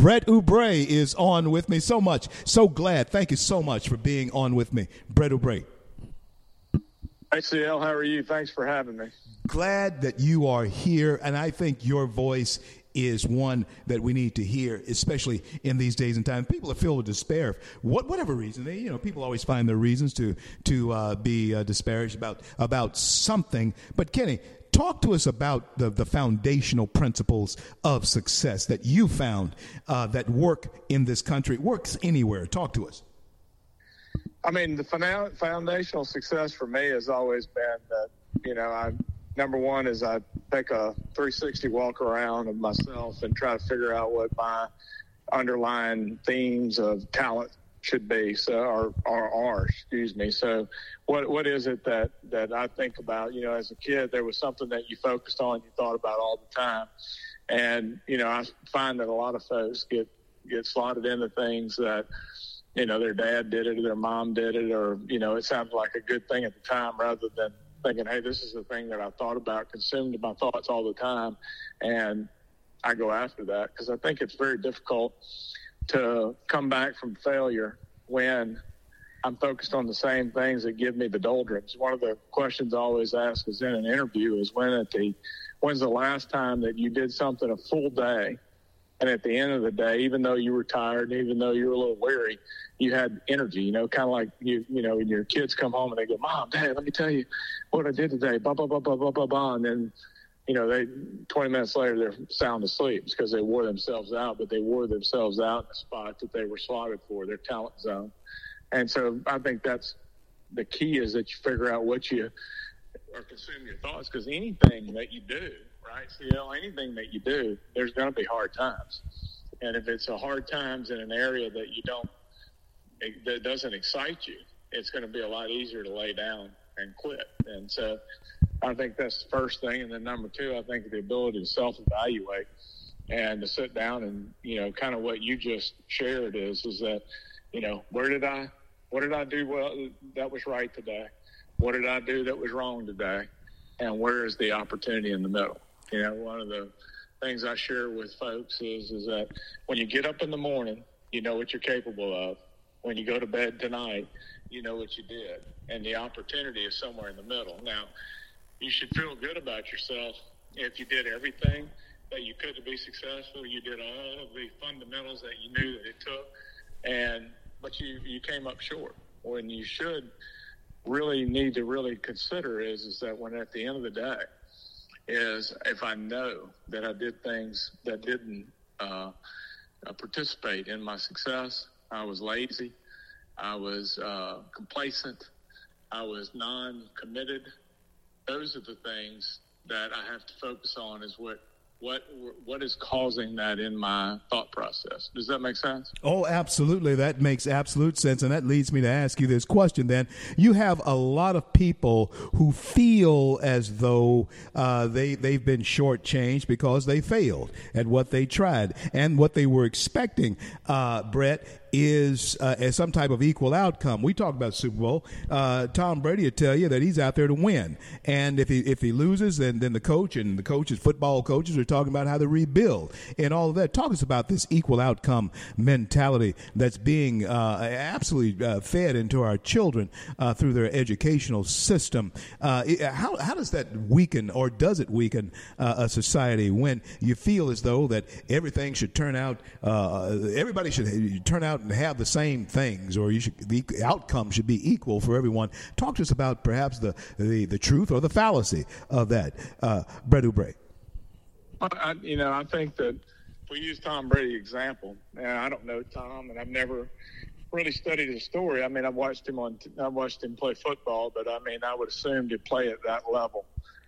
Brett Oubre is on with me. So much, so glad. Thank you so much for being on with me, Brett Oubre. Hey, CL, how are you? Thanks for having me. Glad that you are here, and I think your voice is one that we need to hear, especially in these days and times. People are filled with despair, what, whatever reason. They, you know, people always find their reasons to to uh, be uh, disparaged about about something. But Kenny, talk to us about the, the foundational principles of success that you found uh, that work in this country, works anywhere. Talk to us. I mean, the foundational success for me has always been that, you know, I number one is I take a 360 walk around of myself and try to figure out what my underlying themes of talent should be so or, or are excuse me. So what what is it that that i think about? You know as a kid there was something that you focused on you thought about all the time. And you know i find that a lot of folks get get slotted into things that you know their dad did it or their mom did it or you know it sounded like a good thing at the time rather than thinking, hey, this is the thing that I thought about, consumed my thoughts all the time, and I go after that. Because I think it's very difficult to come back from failure when I'm focused on the same things that give me the doldrums. One of the questions I always ask is in an interview is when at the when's the last time that you did something a full day and at the end of the day, even though you were tired, even though you were a little weary, you had energy, you know, kind of like you, you know, when your kids come home and they go, Mom, Dad, let me tell you what I did today, blah, blah, blah, blah, blah, blah, blah. And then, you know, they 20 minutes later, they're sound asleep because they wore themselves out, but they wore themselves out in the spot that they were slotted for, their talent zone. And so I think that's the key is that you figure out what you or consume your thoughts because anything that you do, right? Know, anything that you do, there's going to be hard times. And if it's a hard times in an area that you don't, that doesn't excite you, it's going to be a lot easier to lay down and quit. And so I think that's the first thing. And then number two, I think the ability to self evaluate and to sit down and, you know, kind of what you just shared is, is that, you know, where did I, what did I do well that was right today? What did I do that was wrong today? And where is the opportunity in the middle? You know, one of the things I share with folks is is that when you get up in the morning, you know what you're capable of. When you go to bed tonight, you know what you did, and the opportunity is somewhere in the middle. Now, you should feel good about yourself if you did everything that you could to be successful. You did all of the fundamentals that you knew that it took, and but you you came up short. When you should really need to really consider is is that when at the end of the day is if I know that I did things that didn't uh, uh, participate in my success, I was lazy, I was uh, complacent, I was non committed. Those are the things that I have to focus on, is what what what is causing that in my thought process. Does that make sense? Oh absolutely. That makes absolute sense. And that leads me to ask you this question then. You have a lot of people who feel as though uh, they they've been shortchanged because they failed at what they tried and what they were expecting. Uh, brett is uh, some type of equal outcome. We talk about Super Bowl. Uh, Tom Brady will tell you that he's out there to win, and if he if he loses, then then the coach and the coaches, football coaches, are talking about how to rebuild and all of that. Talk us about this equal outcome mentality that's being uh, absolutely uh, fed into our children uh, through their educational system. Uh, how how does that weaken, or does it weaken a society when you feel as though that everything should turn out, everybody should turn out and have the same things, or you should, the outcome should be equal for everyone. Talk to us about perhaps the the, the truth or the fallacy of that, uh, Brett Oubre. I, you know, I think that we use Tom Brady example, and I don't know Tom, and I've never really studied his story. I mean, I've watched him on, I watched him play football, but I mean, I would assume to play at that level.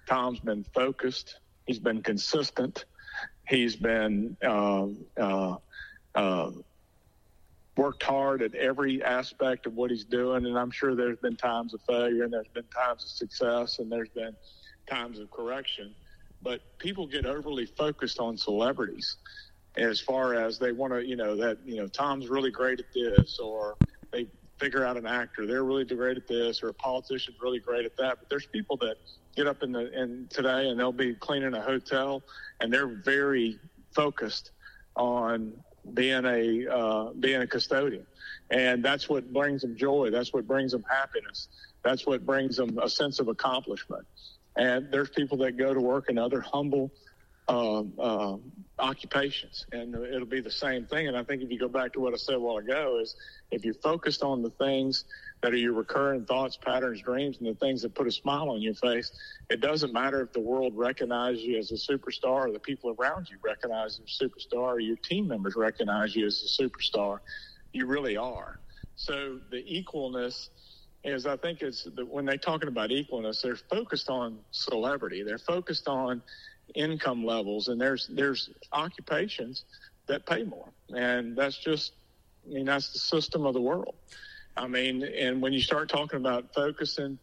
Tom's been focused. He's been consistent. He's been uh, uh, uh, worked hard at every aspect of what he's doing. And I'm sure there's been times of failure and there's been times of success and there's been times of correction. But people get overly focused on celebrities as far as they want to, you know, that, you know, Tom's really great at this or they figure out an actor, they're really great at this or a politician's really great at that. But there's people that get up in the, in today and they'll be cleaning a hotel and they're very focused on being a uh, being a custodian, and that's what brings them joy. That's what brings them happiness. That's what brings them a sense of accomplishment. And there's people that go to work in other humble uh, uh, occupations, and it'll be the same thing. And I think if you go back to what I said a while ago, is if you're focused on the things that are your recurring thoughts, patterns, dreams, and the things that put a smile on your face, it doesn't matter if the world recognizes you as a superstar or the people around you recognize you as a superstar or your team members recognize you as a superstar. You really are. So the equalness is I think it's the, when they're talking about equalness, they're focused on celebrity. They're focused on income levels, and there's there's occupations that pay more, and that's just I mean that's the system of the world. I mean, and when you start talking about focusing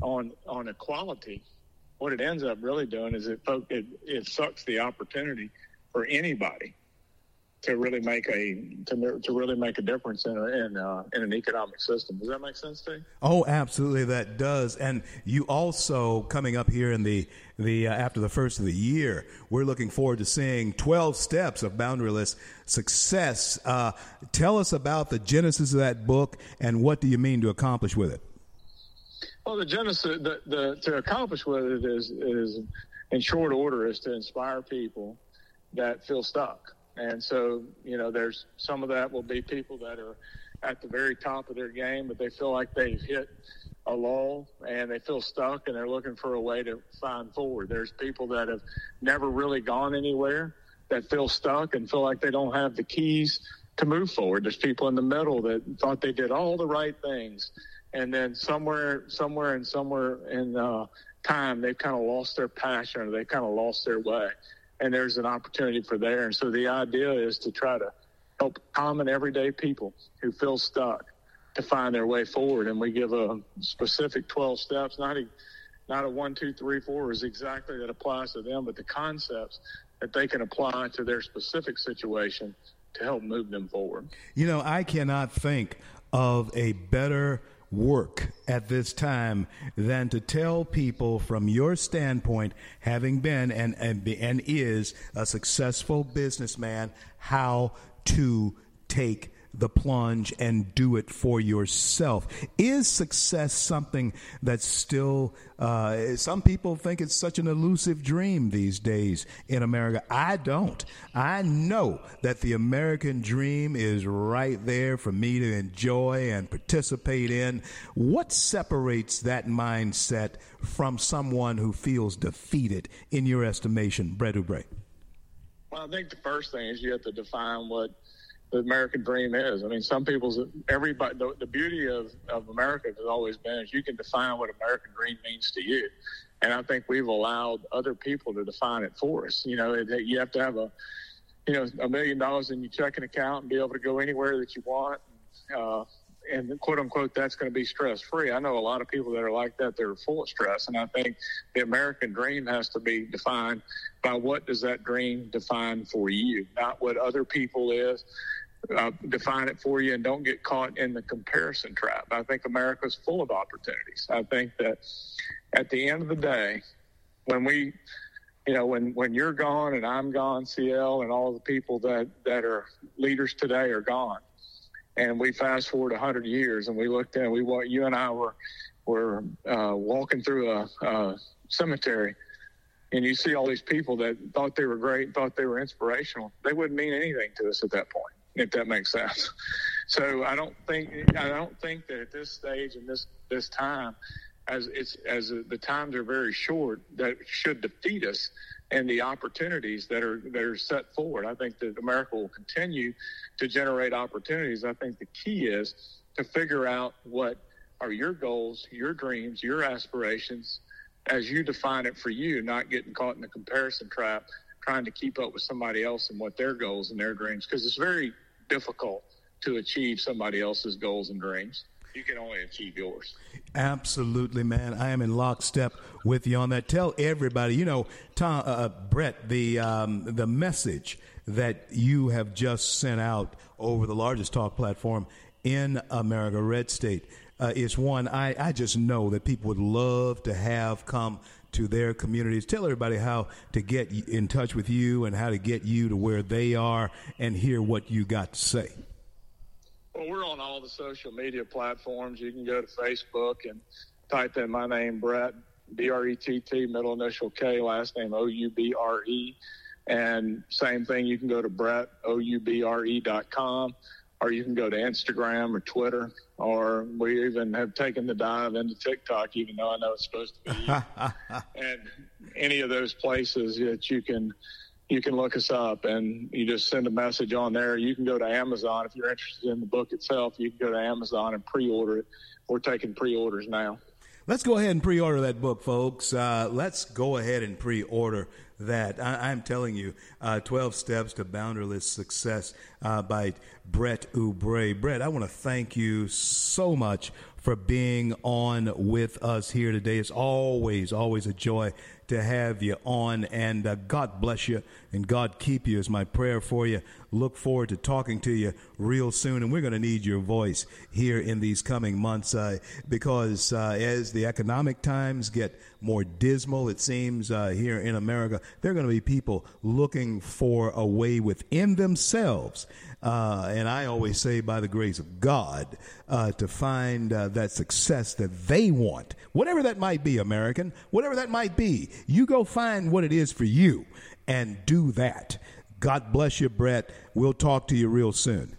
on on equality, what it ends up really doing is it it, it sucks the opportunity for anybody to really make a to, to really make a difference in a, in, uh, in an economic system. Does that make sense to you? Oh, absolutely, that does. And you also coming up here in the the uh, after the first of the year, we're looking forward to seeing twelve steps of boundaryless success. Uh, tell us about the genesis of that book and what do you mean to accomplish with it? Well, the genesis the, the to accomplish with it is is in short order is to inspire people that feel stuck and so, you know, there's some of that will be people that are at the very top of their game, but they feel like they've hit a lull and they feel stuck and they're looking for a way to find forward. There's people that have never really gone anywhere that feel stuck and feel like they don't have the keys to move forward. There's people in the middle that thought they did all the right things. And then somewhere, somewhere and somewhere in uh, time, they've kind of lost their passion or they kind of lost their way and there's an opportunity for there. And so the idea is to try to help common everyday people who feel stuck to find their way forward. And we give a specific 12 steps, not a, not a one, two, three, four is exactly that applies to them, but the concepts that they can apply to their specific situation to help move them forward. You know, I cannot think of a better work at this time than to tell people from your standpoint, having been and, and, and is a successful businessman, how to take the plunge and do it for yourself. Is success something that's still, uh, some people think it's such an elusive dream these days in America. I don't. I know that the American dream is right there for me to enjoy and participate in. What separates that mindset from someone who feels defeated in your estimation, Brett Oubre? Well, I think the first thing is you have to define what the American dream is. I mean, some people's everybody. The, the beauty of of America has always been is you can define what American dream means to you, and I think we've allowed other people to define it for us. You know, it, you have to have a you know a million dollars in your checking account and be able to go anywhere that you want. Uh, and quote unquote, that's going to be stress free. I know a lot of people that are like that. They're full of stress, and I think the American dream has to be defined by what does that dream define for you, not what other people is, uh, define it for you and don't get caught in the comparison trap. I think America's full of opportunities. I think that at the end of the day, when we, you know, when, when you're gone and I'm gone, CL and all the people that, that are leaders today are gone. And we fast forward 100 years and we looked at, we, you and I were, were uh, walking through a, a cemetery and you see all these people that thought they were great, thought they were inspirational. They wouldn't mean anything to us at that point if that makes sense. So I don't think I don't think that at this stage and this this time, as it's as the times are very short, that should defeat us and the opportunities that are that are set forward. I think that America will continue to generate opportunities. I think the key is to figure out what are your goals, your dreams, your aspirations as you define it for you, not getting caught in the comparison trap trying to keep up with somebody else and what their goals and their dreams because it's very difficult to achieve somebody else's goals and dreams. You can only achieve yours. Absolutely, man. I am in lockstep with you on that. Tell everybody, you know, Tom, uh, uh, Brett, the um, the message that you have just sent out over the largest talk platform in America, Red State, uh, is one I, I just know that people would love to have come to their communities. Tell everybody how to get in touch with you and how to get you to where they are and hear what you got to say. Well, we're on all the social media platforms. You can go to Facebook and type in my name, Brett, B R E T T, middle initial K, last name O U B R E. And same thing, you can go to Brett, O U B R E.com, or you can go to Instagram or Twitter, or we even have taken the dive into TikTok, even though I know it's supposed to be. and any of those places that you can you can look us up and you just send a message on there. You can go to Amazon if you're interested in the book itself. You can go to Amazon and pre-order it. We're taking pre-orders now. Let's go ahead and pre-order that book, folks. Uh, let's go ahead and pre-order that. I, am telling you, uh, 12 Steps to Boundaryless Success uh, by Brett Oubre. Brett, I want to thank you so much for being on with us here today. It's always, always a joy to have you on. And uh, God bless you and God keep you is my prayer for you. Look forward to talking to you real soon. And we're going to need your voice here in these coming months uh, because uh, as the economic times get more dismal, it seems, uh, here in America, there are going to be people looking for a way within themselves uh, and I always say, by the grace of God, uh, to find uh, that success that they want, whatever that might be, American, whatever that might be. You go find what it is for you and do that. God bless you, Brett. We'll talk to you real soon.